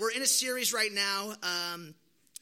we're in a series right now. Um,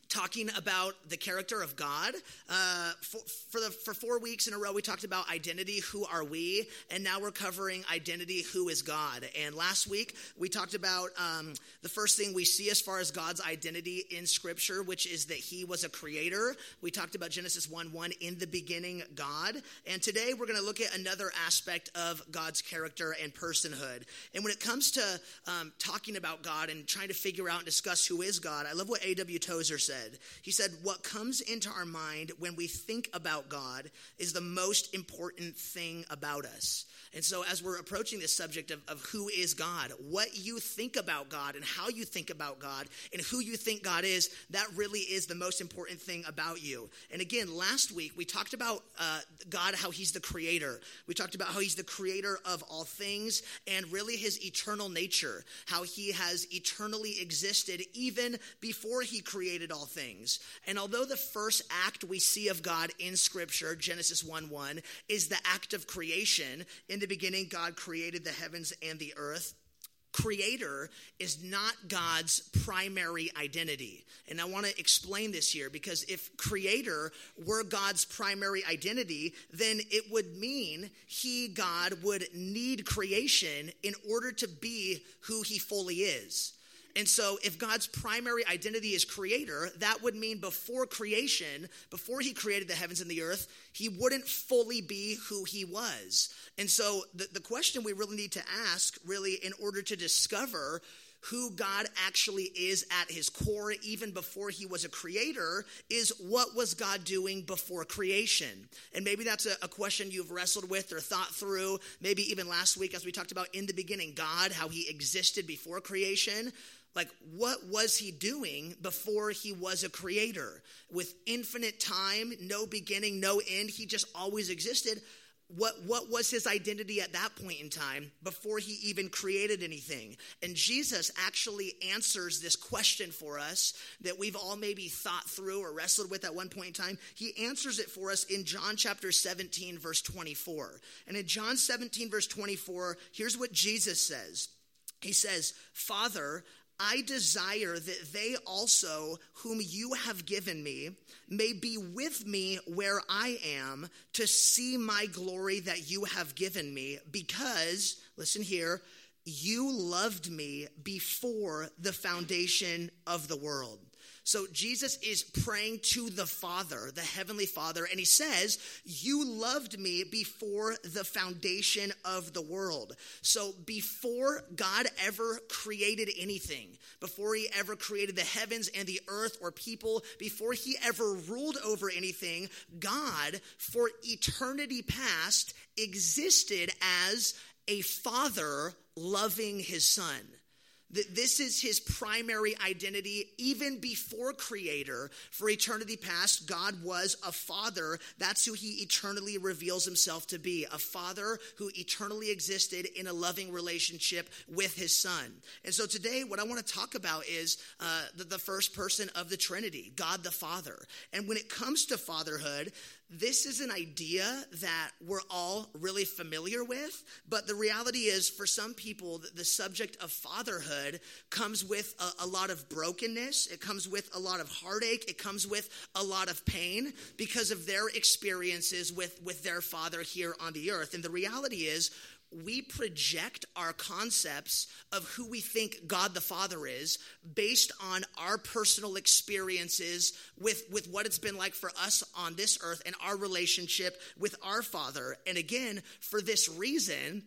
talking about the character of God. Uh, for, for, the, for four weeks in a row, we talked about identity, who are we? And now we're covering identity, who is God? And last week, we talked about um, the first thing we see as far as God's identity in Scripture, which is that He was a creator. We talked about Genesis 1 1, in the beginning, God. And today, we're going to look at another aspect of God's character and personhood. And when it comes to um, talking about God and trying to figure out and discuss who is God, I love what A.W. Tozer said said. He said, What comes into our mind when we think about God is the most important thing about us. And so, as we're approaching this subject of, of who is God, what you think about God and how you think about God and who you think God is, that really is the most important thing about you. And again, last week we talked about uh, God, how He's the creator. We talked about how He's the creator of all things and really His eternal nature, how He has eternally existed even before He created all things. And although the first act we see of God in Scripture, Genesis 1 1, is the act of creation, in the beginning, God created the heavens and the earth. Creator is not God's primary identity. And I want to explain this here because if creator were God's primary identity, then it would mean he, God, would need creation in order to be who he fully is. And so, if God's primary identity is creator, that would mean before creation, before he created the heavens and the earth, he wouldn't fully be who he was. And so, the, the question we really need to ask, really, in order to discover who God actually is at his core, even before he was a creator, is what was God doing before creation? And maybe that's a, a, question you've wrestled with or thought through. Maybe even last week, as we talked about in the beginning, God, how he existed before creation. Like, what was he doing before he was a creator? With infinite time, no beginning, no end, he just always existed. What, what was his identity at that point in time before he even created anything? And Jesus actually answers this question for us that we've all maybe thought through or wrestled with at one point in time. He answers it for us in John chapter 17, verse 24. And in John 17, verse 24, here's what Jesus says. He says, Father, I desire that they also, whom you have given me, may be with me where I am to see my glory that you have given me, because, listen here, you loved me before the foundation of the world. So Jesus is praying to the Father, the Heavenly Father, and he says, You loved me before the foundation of the world. So before God ever created anything, before he ever created the heavens and the earth or people, before he ever ruled over anything, God, for eternity past, existed as a father loving his son. That this is his primary identity. Even before Creator, for eternity past, God was a father. That's who he eternally reveals himself to be a father who eternally existed in a loving relationship with his son. And so today, what I want to talk about is uh, the, the first person of the Trinity, God the Father. And when it comes to fatherhood, this is an idea that we're all really familiar with, but the reality is, for some people, the subject of fatherhood comes with a, a, lot of brokenness. It comes with a lot of heartache. It comes with a lot of pain because of their experiences with, with their father here on the earth. And the reality is, we project our concepts of who we think God the Father is based on our personal experiences with, with what it's been like for us on this earth and our relationship with our Father. And again, for this reason,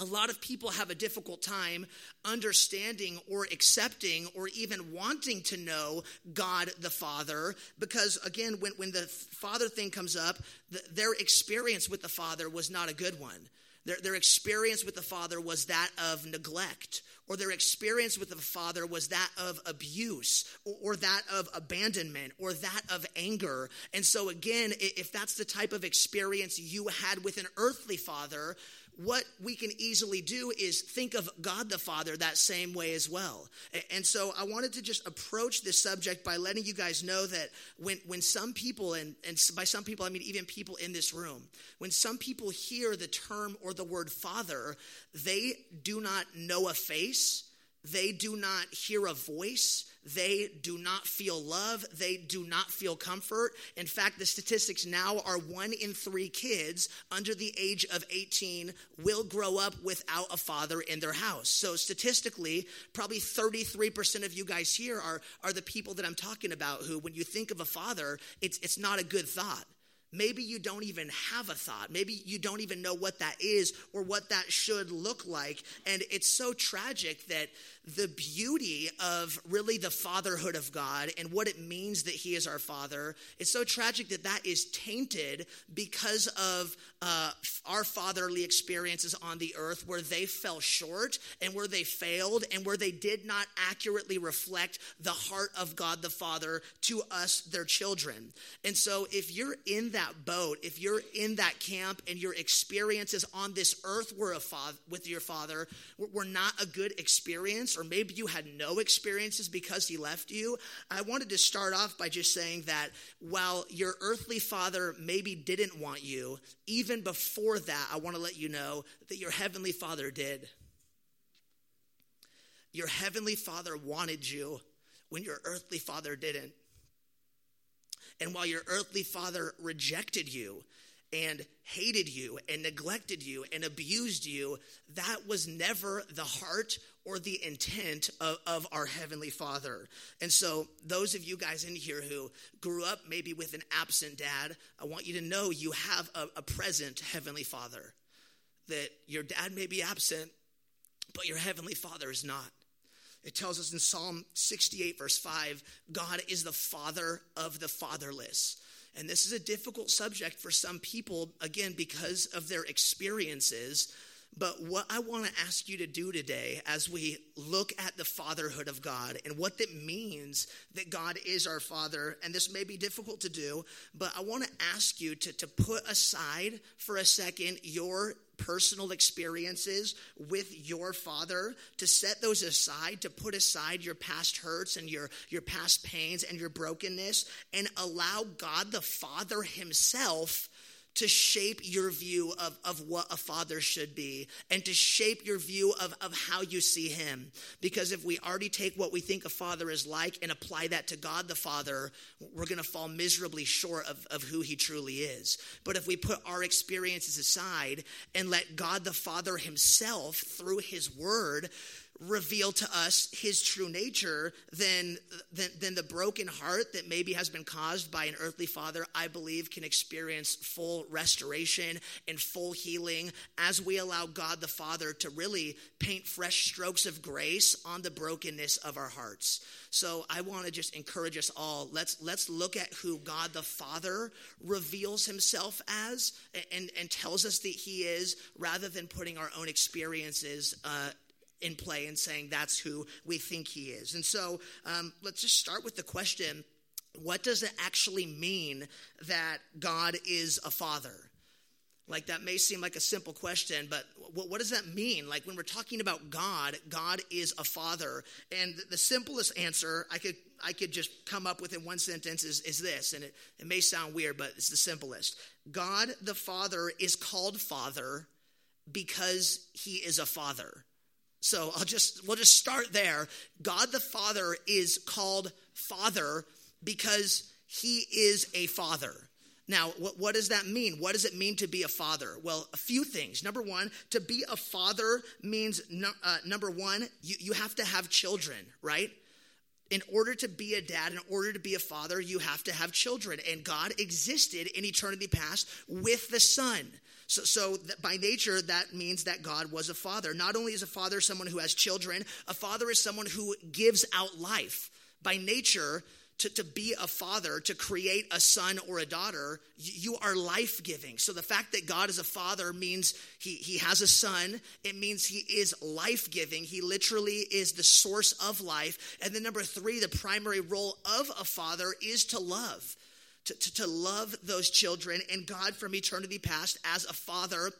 a lot of people have a difficult time understanding or accepting or even wanting to know God the Father because, again, when, when the Father thing comes up, the, their experience with the Father was not a good one. Their, their experience with the father was that of neglect, or their experience with the father was that of abuse, or, or that of abandonment, or that of anger. And so, again, if that's the type of experience you had with an earthly father, what we can easily do is think of God the Father that same way as well. And so I wanted to just approach this subject by letting you guys know that when, when some people, and, and by some people I mean even people in this room, when some people hear the term or the word Father, they do not know a face they do not hear a voice. They do not feel love. They do not feel comfort. In fact, the statistics now are one in three kids under the age of 18 will grow up without a father in their house. So, statistically, probably 33% of you guys here are, are the people that I'm talking about who, when you think of a father, it's, it's not a good thought. Maybe you don't even have a thought. Maybe you don't even know what that is or what that should look like. And it's so tragic that the beauty of really the fatherhood of God and what it means that He is our Father. It's so tragic that that is tainted because of uh, our fatherly experiences on the earth where they fell short and where they failed and where they did not accurately reflect the heart of God the Father to us, their children. And so if you're in that boat, if you're in that camp and your experiences on this earth were a with your father were not a good experience, or maybe you had no experiences because he left you, I wanted to start off by just saying that while your earthly father maybe didn't want you, even before that, I want to let you know that your heavenly father did. Your heavenly father wanted you when your earthly father didn't. And while your earthly father rejected you, and hated you and neglected you and abused you, that was never the heart or the intent of, of our Heavenly Father. And so, those of you guys in here who grew up maybe with an absent dad, I want you to know you have a, a present Heavenly Father. That your dad may be absent, but your Heavenly Father is not. It tells us in Psalm 68, verse 5, God is the Father of the fatherless. And this is a difficult subject for some people, again, because of their experiences. But what I want to ask you to do today as we look at the fatherhood of God and what that means that God is our father, and this may be difficult to do, but I want to ask you to, to put aside for a second your personal experiences with your father, to set those aside, to put aside your past hurts and your, your past pains and your brokenness, and allow God the Father Himself to shape your view of, of what a father should be and to shape your view of, of how you see him. Because if we already take what we think a father is like and apply that to God the Father, we're going to fall miserably short of, of who he truly is. But if we put our experiences aside and let God the Father himself, through his word, reveal to us his true nature than, than, than the broken heart that maybe has been caused by an earthly father, I believe can experience full restoration and full healing as we allow God the Father to really paint fresh strokes of grace on the brokenness of our hearts. So I want to just encourage us all. Let's let's look at who God the Father reveals himself as and, and tells us that he is rather than putting our own experiences uh, in play and saying that's who we think he is. And so um, let's just start with the question what does it actually mean that God is a father? Like that may seem like a simple question, but what, what, does that mean? Like when we're talking about God, God is a father. And the, simplest answer I could I could just come up with in one sentence is, is this, and it, it may sound weird, but it's the simplest. God the Father is called Father because he is a father. So I'll just we'll just start there. God the Father is called Father because he is a father. Now, what, what, does that mean? What does it mean to be a father? Well, a few things. Number one, to be a father means, uh, number one, you, you have to have children, right? In order to be a dad, in order to be a father, you have to have children. And God existed in eternity past with the Son. So, so by nature, that means that God was a father. Not only is a father someone who has children, a father is someone who gives out life. By nature, to, to be a father, to create a son or a daughter, you are life giving. So the fact that God is a father means he, he has a son. It means he is life giving. He literally is the source of life. And then, number three, the primary role of a father is to love to, to, to love those children. And God, from eternity past, as a father,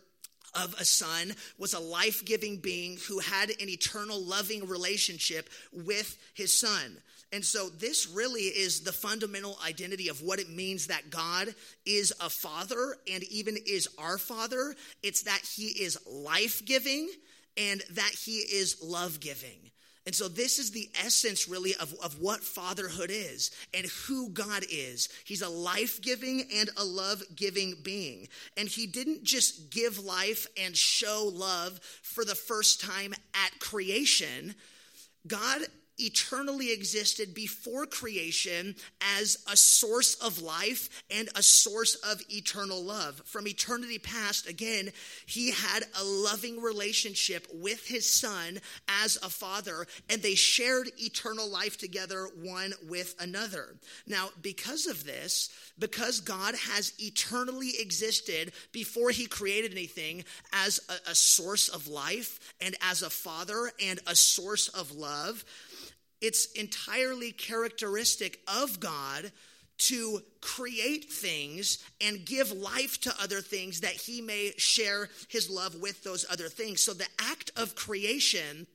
of a son was a life giving being who had an eternal loving relationship with his son. And so, this really is the fundamental identity of what it means that God is a father and even is our father. It's that he is life giving and that he is love giving. And so, this is the essence, really, of, of what fatherhood is and who God is. He's a life giving and a love giving being. And He didn't just give life and show love for the first time at creation. God eternally existed before creation as a source of life and a source of eternal love. From eternity past, again, he had a loving relationship with his son as a father, and they shared eternal life together one with another. Now, because of this, because God has eternally existed before he created anything as a, a source of life and as a father and a source of love, it's entirely characteristic of God to create things and give life to other things that he may share his love with those other things. So the act of creation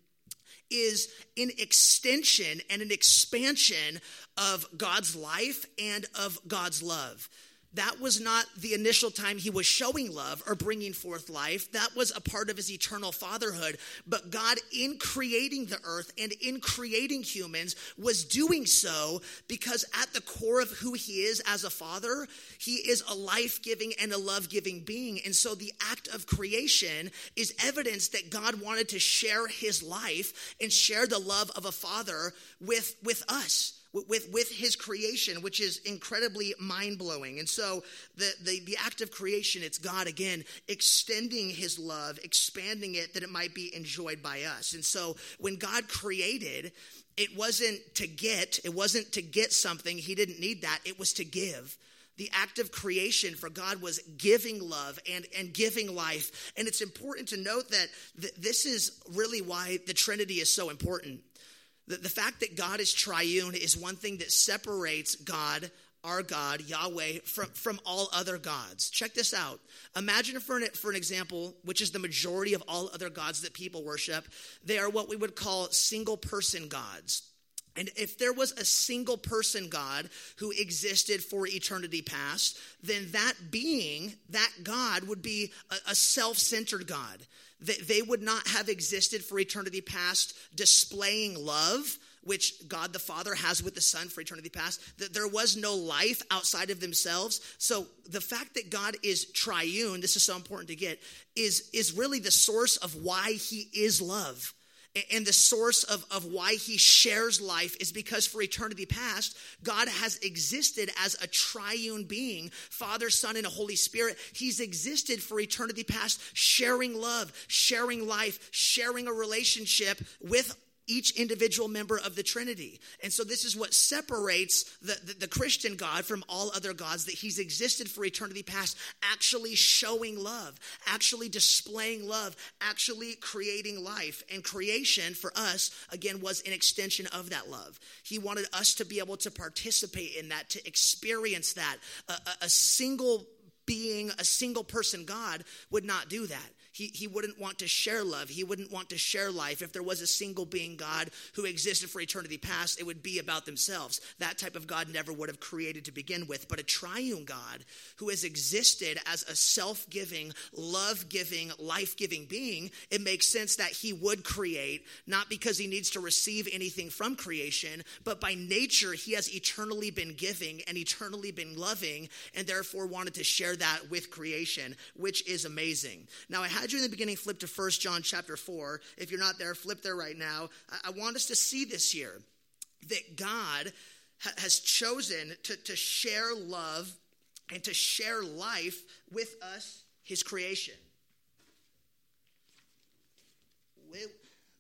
is an extension and an expansion of God's life and of God's love that was not the initial time he was showing love or bringing forth life. That was a part of his eternal fatherhood. But God, in creating the earth and in creating humans, was doing so because at the core of who he is as a father, he is a life giving and a love giving being. And so the act of creation is evidence that God wanted to share his life and share the love of a father with, with us with, with his creation, which is incredibly mind blowing. And so the, the, the act of creation, it's God again extending his love, expanding it that it might be enjoyed by us. And so when God created, it wasn't to get, it wasn't to get something. He didn't need that. It was to give. The act of creation for God was giving love and, and giving life. And it's important to note that th- this is really why the Trinity is so important. The, the fact that God is triune is one thing that separates God, our God, Yahweh, from, from all other gods. Check this out. Imagine for an, for an example, which is the majority of all other gods that people worship, they are what we would call single person gods. And if there was a single person God who existed for eternity past, then that being, that God, would be a, self centered God they would not have existed for eternity past displaying love which God the Father has with the Son for eternity past, that there was no life outside of themselves. So the fact that God is triune, this is so important to get, is, is really the source of why he is love. And the source of, of why he shares life is because for eternity past, God has existed as a triune being Father, Son, and Holy Spirit. He's existed for eternity past, sharing love, sharing life, sharing a relationship with each individual member of the Trinity. And so, this is what separates the, the, the, Christian God from all other gods that He's existed for eternity past, actually showing love, actually displaying love, actually creating life. And creation for us, again, was an extension of that love. He wanted us to be able to participate in that, to experience that. a, a, a single being, a single person God would not do that. He, he wouldn't want to share love. He wouldn't want to share life. If there was a single being God who existed for eternity past, it would be about themselves. That type of God never would have created to begin with. But a triune God who has existed as a self giving, love giving, life giving being, it makes sense that he would create, not because he needs to receive anything from creation, but by nature, he has eternally been giving and eternally been loving, and therefore wanted to share that with creation, which is amazing. Now, I had had you in the beginning flip to 1 John chapter 4. If you're not there, flip there right now. I, I want us to see this here that God ha- has chosen to, to share love and to share life with us, his creation.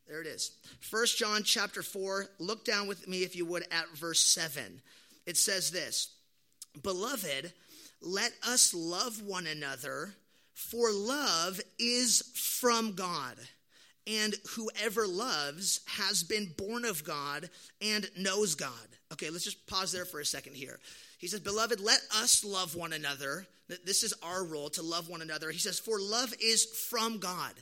There it is. 1 John chapter 4. Look down with me, if you would, at verse 7. It says this Beloved, let us love one another for love is from God, and whoever loves has been born of God and knows God. Okay, let's just pause there for a second here. He says, Beloved, let us love one another. This is our role to love one another. He says, For love is from God.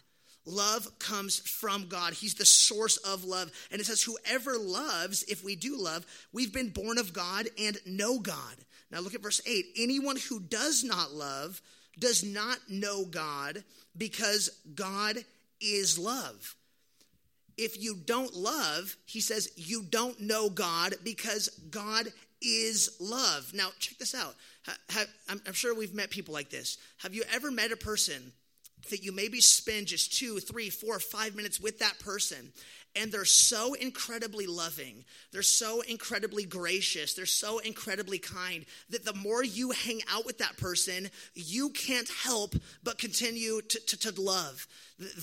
Love comes from God. He's the source of love. And it says, Whoever loves, if we do love, we've been born of God and know God. Now look at verse 8. Anyone who does not love does not know God because God is love. if you don't love, he says, you don't know God because God is love. Now, check this out. I'm sure we've met people like this. Have you ever met a person that you maybe spend just two, three, four, five minutes with that person, and they're so incredibly loving, they're so incredibly gracious, they're so incredibly kind that the more you hang out with that person, you can't help but continue to, to, to love.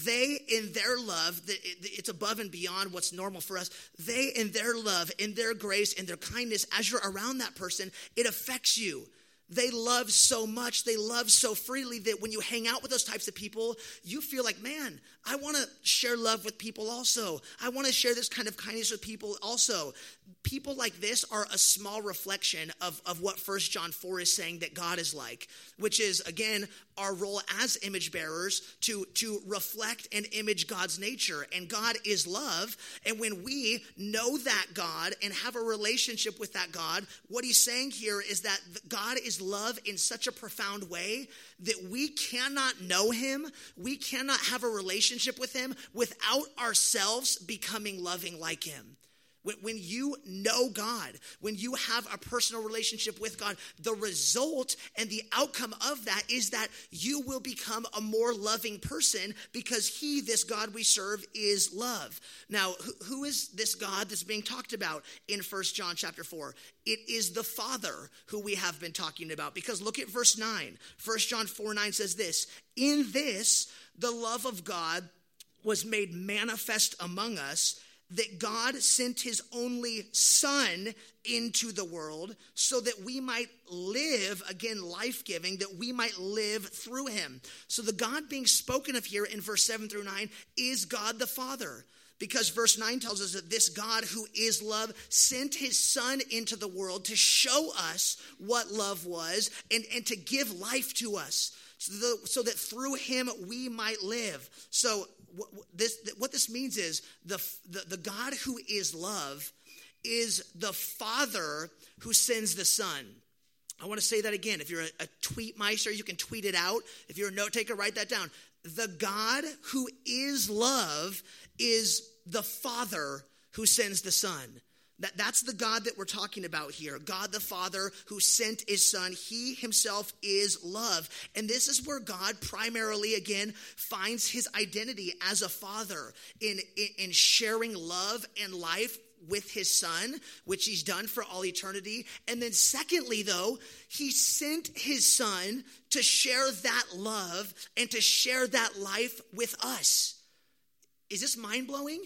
They, in their love, it's above and beyond what's normal for us. They, in their love, in their grace, in their kindness, as you're around that person, it affects you they love so much, they love so freely that when you hang out with those types of people, you feel like, man, I want to share love with people also. I want to share this kind of kindness with people also. People like this are a small reflection of, of what First John 4 is saying that God is like, which is, again, our role as image bearers to, to reflect and image God's nature. And God is love. And when we know that God and have a relationship with that God, what he's saying here is that God is love in such a profound way that we cannot know him, we cannot have a relationship with him without ourselves becoming loving like him. When you know God, when you have a personal relationship with God, the result and the outcome of that is that you will become a more loving person because He, this God we serve, is love. Now, who is this God that's being talked about in First John chapter 4? It is the Father who we have been talking about because look at verse 9. First John 4 9 says this In this, the love of God was made manifest among us that God sent his only son into the world so that we might live, again, life giving, that we might live through him. So the God being spoken of here in verse 7 through 9 is God the Father. Because verse 9 tells us that this God who is love sent his son into the world to show us what love was and, and to give life to us so, the, so that through him we might live. So what this, what this means is the, the, the God who is love is the Father who sends the Son. I want to say that again. If you're a, a tweet meister, you can tweet it out. If you're a note taker, write that down. The God who is love is the Father who sends the Son. That, that's the God that we're talking about here. God the Father who sent his Son. He himself is love. And this is where God primarily, again, finds his identity as a father in, in, in sharing love and life with his son, which he's done for all eternity. And then, secondly, though, he sent his son to share that love and to share that life with us. Is this mind blowing?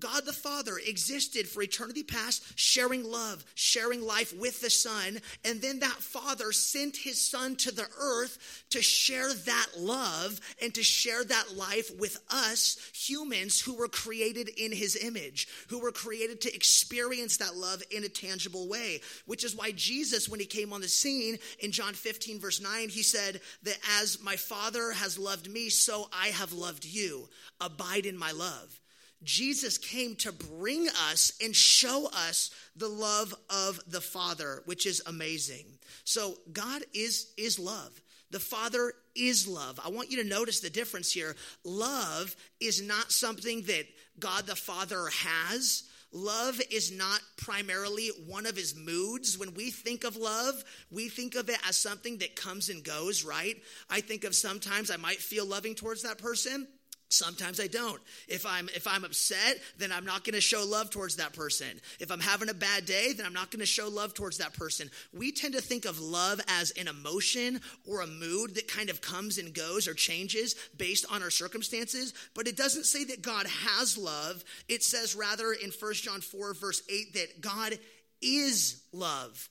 God the Father existed for eternity past, sharing love, sharing life with the Son. And then that Father sent his Son to the earth to share that love and to share that life with us, humans who were created in his image, who were created to experience that love in a tangible way. Which is why Jesus, when he came on the scene in John 15, verse 9, he said that as my Father has loved me, so I have loved you. Abide in my love. Jesus came to bring us and show us the love of the Father, which is amazing. So God is is love. The Father is love. I want you to notice the difference here. Love is not something that God the Father has. Love is not primarily one of his moods. When we think of love, we think of it as something that comes and goes, right? I think of sometimes I might feel loving towards that person Sometimes I don't. If I'm if I'm upset, then I'm not going to show love towards that person. If I'm having a bad day, then I'm not going to show love towards that person. We tend to think of love as an emotion or a mood that kind of comes and goes or changes based on our circumstances, but it doesn't say that God has love. It says rather in 1 John 4 verse 8 that God is love,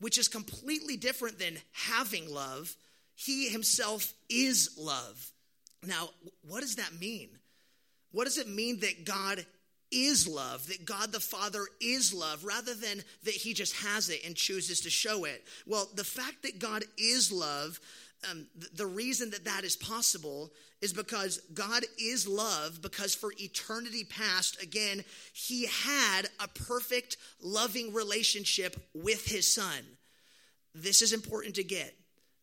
which is completely different than having love. He himself is love. Now, what does that mean? What does it mean that God is love, that God the Father is love, rather than that He just has it and chooses to show it? Well, the fact that God is love, um, the reason that that is possible is because God is love, because for eternity past, again, He had a perfect, loving relationship with His Son. This is important to get.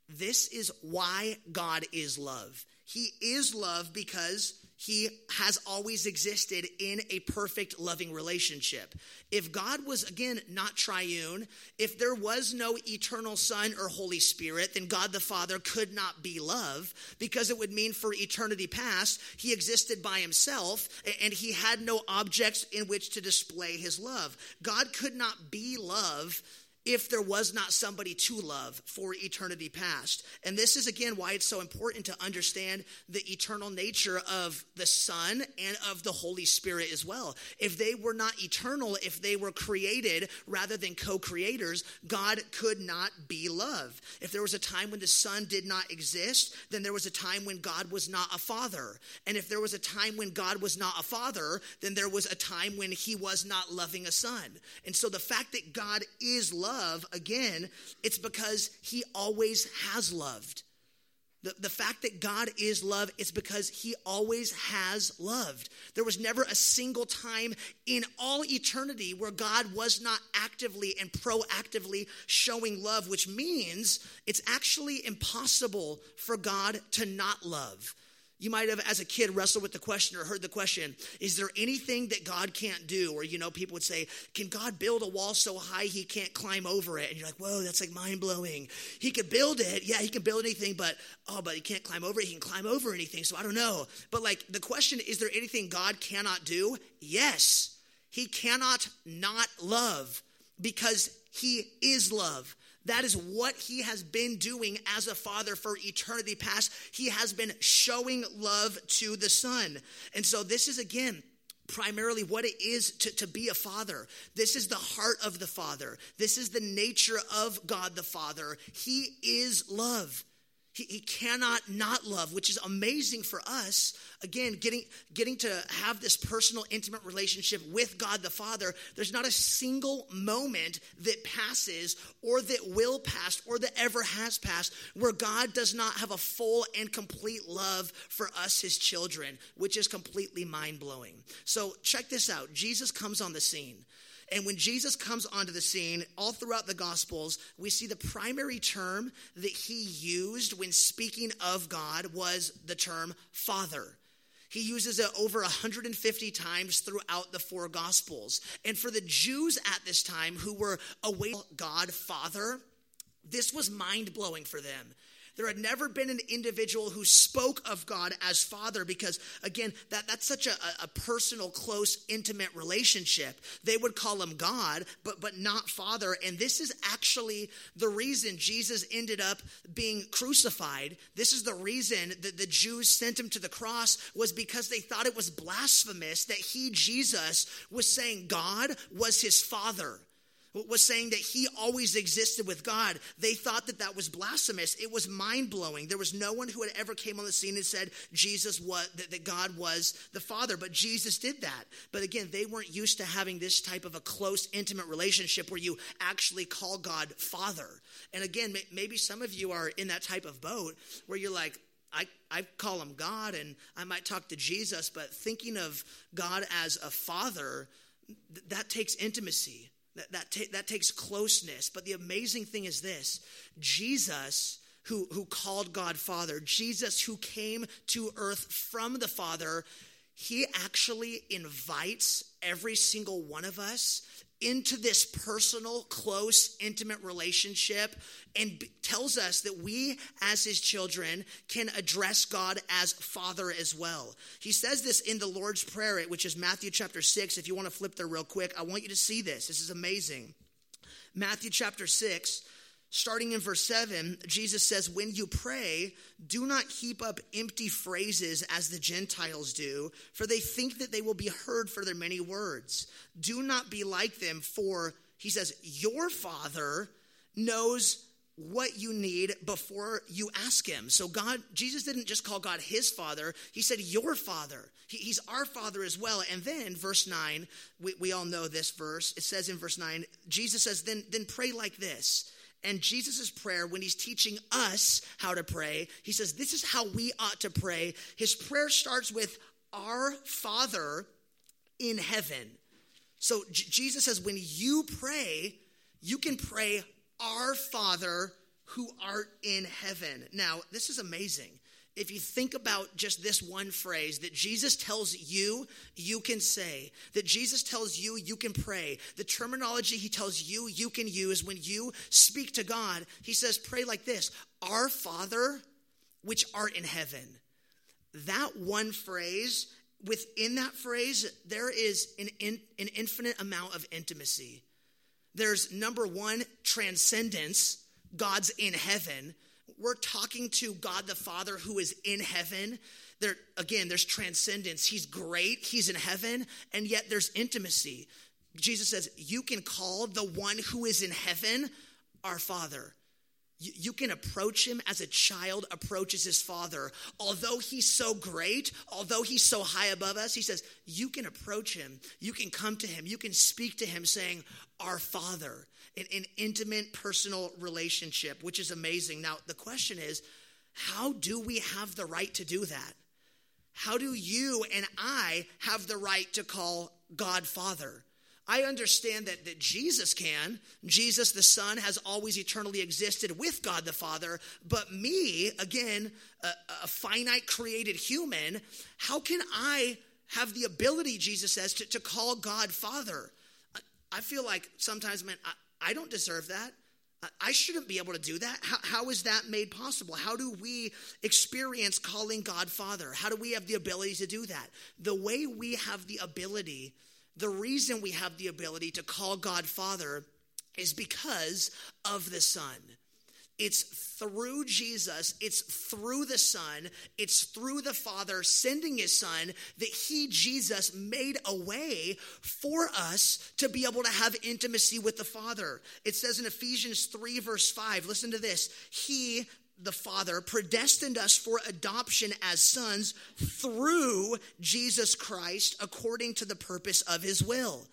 This is why God is love. He is love because he has always existed in a perfect loving relationship. If God was, again, not triune, if there was no eternal Son or Holy Spirit, then God the Father could not be love because it would mean for eternity past, he existed by himself and he had no objects in which to display his love. God could not be love if there was not somebody to love for eternity past. And this is again why it's so important to understand the eternal nature of the Son and of the Holy Spirit as well. If they were not eternal, if they were created rather than co creators, God could not be love. If there was a time when the Son did not exist, then there was a time when God was not a father. And if there was a time when God was not a father, then there was a time when he was not loving a son. And so the fact that God is love love, again, it's because he always has loved. The, the fact that God is love is because he always has loved. There was never a single time in all eternity where God was not actively and proactively showing love, which means it's actually impossible for God to not love. You might have, as a kid, wrestled with the question or heard the question Is there anything that God can't do? Or, you know, people would say, Can God build a wall so high he can't climb over it? And you're like, Whoa, that's like mind blowing. He could build it. Yeah, he can build anything, but, oh, but he can't climb over it. He can climb over anything. So I don't know. But, like, the question is there anything God cannot do? Yes. He cannot not love because he is love. That is what he has been doing as a father for eternity past. He has been showing love to the son. And so, this is again primarily what it is to, to be a father. This is the heart of the father, this is the nature of God the Father. He is love. He, he cannot not love, which is amazing for us. Again, getting, getting to have this personal, intimate relationship with God the Father. There's not a single moment that passes or that will pass or that ever has passed where God does not have a full and complete love for us, his children, which is completely mind blowing. So, check this out Jesus comes on the scene. And when Jesus comes onto the scene, all throughout the Gospels, we see the primary term that he used when speaking of God was the term Father. He uses it over 150 times throughout the four Gospels. And for the Jews at this time who were awaiting God Father, this was mind blowing for them. There had never been an individual who spoke of God as Father because, again, that, that's such a, a personal, close, intimate relationship. They would call him God, but, but not Father. And this is actually the reason Jesus ended up being crucified. This is the reason that the Jews sent him to the cross was because they thought it was blasphemous that he, Jesus, was saying God was his Father was saying that he always existed with God. They thought that that was blasphemous. It was mind blowing. There was no one who had ever came on the scene and said Jesus was that, that God was the Father, but Jesus did that. But again, they weren't used to having this type of a close, intimate relationship where you actually call God Father. And again, maybe some of you are in that type of boat where you're like, I, I call him God and I might talk to Jesus, but thinking of God as a father, that takes intimacy. That, that, ta- that takes closeness. But the amazing thing is this Jesus, who, who called God Father, Jesus, who came to earth from the Father, he actually invites every single one of us into this personal, close, intimate relationship and b- tells us that we, as his children, can address God as Father as well. He says this in the Lord's Prayer, which is Matthew chapter 6. If you want to flip there real quick, I want you to see this. This is amazing. Matthew chapter 6 Starting in verse 7, Jesus says, When you pray, do not heap up empty phrases as the Gentiles do, for they think that they will be heard for their many words. Do not be like them, for, he says, your Father knows what you need before you ask him. So God, Jesus didn't just call God his father, he said your father. He, he's our father as well. And then verse 9, we, we all know this verse. It says in verse 9, Jesus says, then, then pray like this. And Jesus' prayer, when he's teaching us how to pray, he says, This is how we ought to pray. His prayer starts with, Our Father in heaven. So J- Jesus says, When you pray, you can pray, Our Father who art in heaven. Now, this is amazing. If you think about just this one phrase that Jesus tells you, you can say, that Jesus tells you, you can pray, the terminology he tells you, you can use when you speak to God, he says, pray like this Our Father, which art in heaven. That one phrase, within that phrase, there is an, in, an infinite amount of intimacy. There's number one, transcendence, God's in heaven we're talking to God the Father who is in heaven. There again, there's transcendence. He's great, he's in heaven, and yet there's intimacy. Jesus says, You can call the one who is in heaven our Father. You, can approach him as a child approaches his father. Although he's so great, although he's so high above us, he says, You can approach him. You can come to him. You can speak to him saying, Our Father an, an intimate personal relationship, which is amazing. Now, the question is, how do we have the right to do that? How do you and I have the right to call God Father? I understand that, that Jesus can. Jesus, the Son, has always eternally existed with God the Father. But me, again, a, a finite created human, how can I have the ability, Jesus says, to, to call God Father? I feel like sometimes, man, I don't deserve that. I shouldn't be able to do that. How, how is that made possible? How do we experience calling God Father? How do we have the ability to do that? The way we have the ability, the reason we have the ability to call God Father is because of the Son. It's through Jesus, it's through the Son, it's through the Father sending His Son that He, Jesus, made a way for us to be able to have intimacy with the Father. It says in Ephesians 3, verse 5, listen to this He, the Father, predestined us for adoption as sons through Jesus Christ according to the purpose of His will.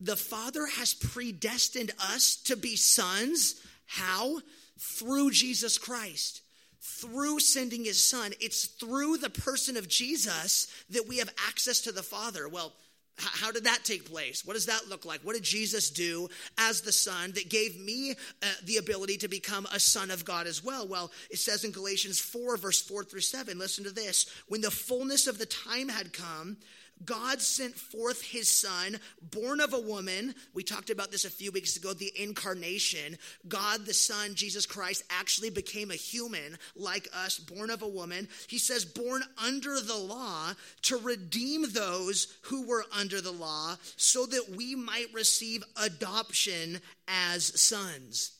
The Father has predestined us to be sons. How? through Jesus Christ, through sending his son. It's through the person of Jesus that we have access to the Father. Well, how did that take place? What does that look like? What did Jesus do as the Son that gave me uh, the ability to become a son of God as well? Well, it says in Galatians 4, verse 4 through 7, listen to this. When the fullness of the time had come, God sent forth his son, born of a woman. We talked about this a few weeks ago the incarnation. God, the Son, Jesus Christ, actually became a human like us, born of a woman. He says, born under the law to redeem those who were under the law so that we might receive adoption as sons.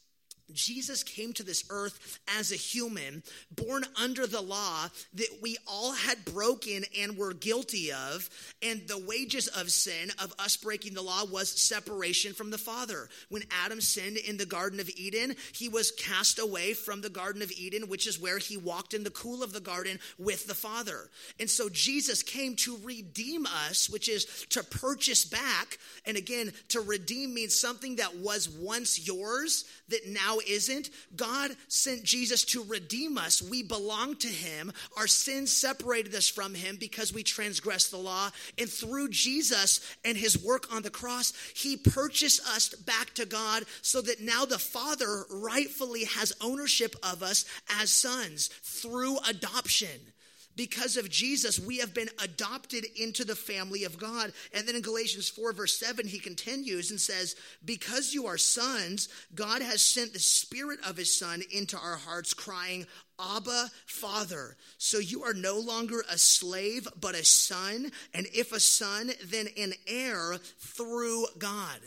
Jesus came to this earth as a human, born under the law that we all had broken and were guilty of. And the wages of sin, of us breaking the law, was separation from the Father. When Adam sinned in the Garden of Eden, he was cast away from the Garden of Eden, which is where he walked in the cool of the garden with the Father. And so Jesus came to redeem us, which is to purchase back. And again, to redeem means something that was once yours that now isn't. God sent Jesus to redeem us. We belong to him. Our sins separated us from him because we transgressed the law. And through Jesus and his work on the cross, he purchased us back to God so that now the Father rightfully has ownership of us as sons through adoption. Because of Jesus, we have been adopted into the family of God. And then in Galatians 4, verse 7, he continues and says, Because you are sons, God has sent the Spirit of His Son into our hearts, crying, Abba, Father. So you are no longer a slave, but a son. And if a son, then an heir through God.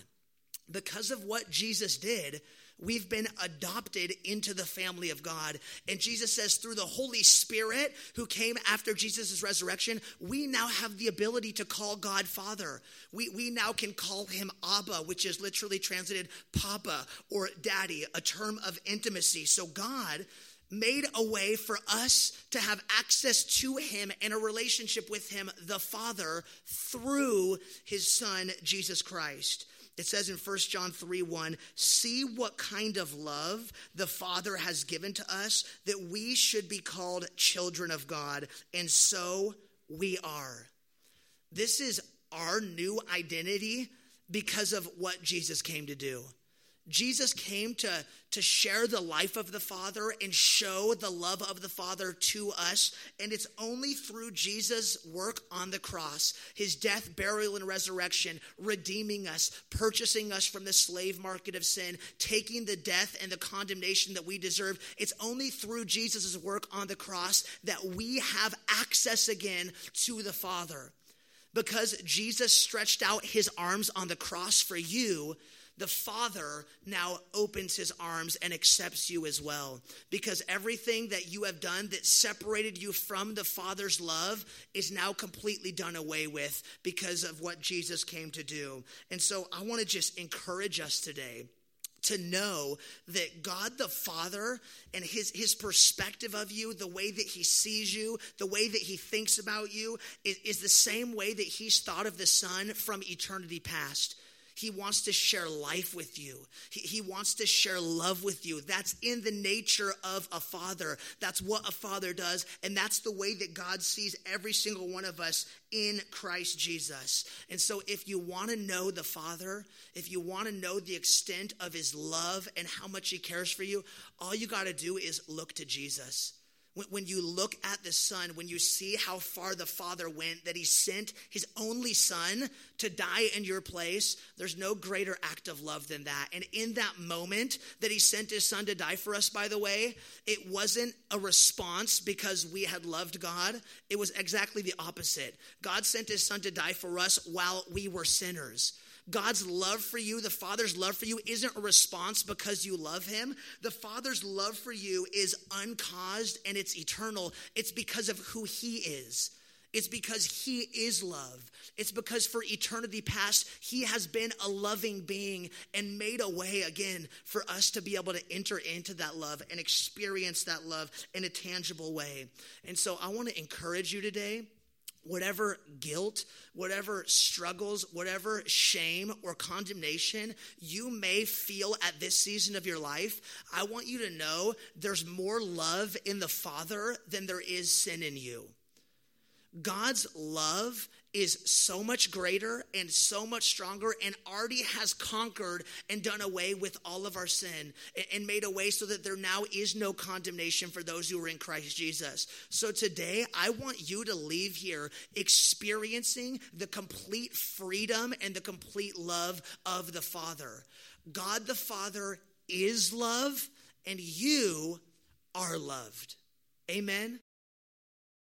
Because of what Jesus did, We've been adopted into the family of God. And Jesus says, through the Holy Spirit who came after Jesus' resurrection, we now have the ability to call God Father. We, we now can call him Abba, which is literally translated Papa or Daddy, a term of intimacy. So God made a way for us to have access to him and a relationship with him, the Father, through his Son, Jesus Christ. It says in 1 John 3 1, see what kind of love the Father has given to us that we should be called children of God. And so we are. This is our new identity because of what Jesus came to do. Jesus came to, to share the life of the Father and show the love of the Father to us. And it's only through Jesus' work on the cross, his death, burial, and resurrection, redeeming us, purchasing us from the slave market of sin, taking the death and the condemnation that we deserve. It's only through Jesus' work on the cross that we have access again to the Father. Because Jesus stretched out his arms on the cross for you, the Father now opens his arms and accepts you as well. Because everything that you have done that separated you from the Father's love is now completely done away with because of what Jesus came to do. And so I want to just encourage us today to know that God the Father and his, his perspective of you, the way that he sees you, the way that he thinks about you, is, is the same way that he's thought of the Son from eternity past. He wants to share life with you. He, he, wants to share love with you. That's in the nature of a father. That's what a father does. And that's the way that God sees every single one of us in Christ Jesus. And so, if you want to know the Father, if you want to know the extent of his love and how much he cares for you, all you got to do is look to Jesus. When you look at the Son, when you see how far the Father went, that He sent His only Son to die in your place, there's no greater act of love than that. And in that moment that He sent His Son to die for us, by the way, it wasn't a response because we had loved God. It was exactly the opposite. God sent His Son to die for us while we were sinners. God's love for you, the Father's love for you, isn't a response because you love Him. The Father's love for you is uncaused and it's eternal. It's because of who He is. It's because He is love. It's because for eternity past, He has been a loving being and made a way again for us to be able to enter into that love and experience that love in a tangible way. And so I want to encourage you today whatever guilt, whatever struggles, whatever shame or condemnation you may feel at this season of your life, I want you to know there's more love in the Father than there is sin in you. God's love is so much greater and so much stronger and already has conquered and done away with all of our sin and made a way so that there now is no condemnation for those who are in Christ Jesus. So today, I want you to leave here experiencing the complete freedom and the complete love of the Father. God the Father is love, and you are loved. Amen.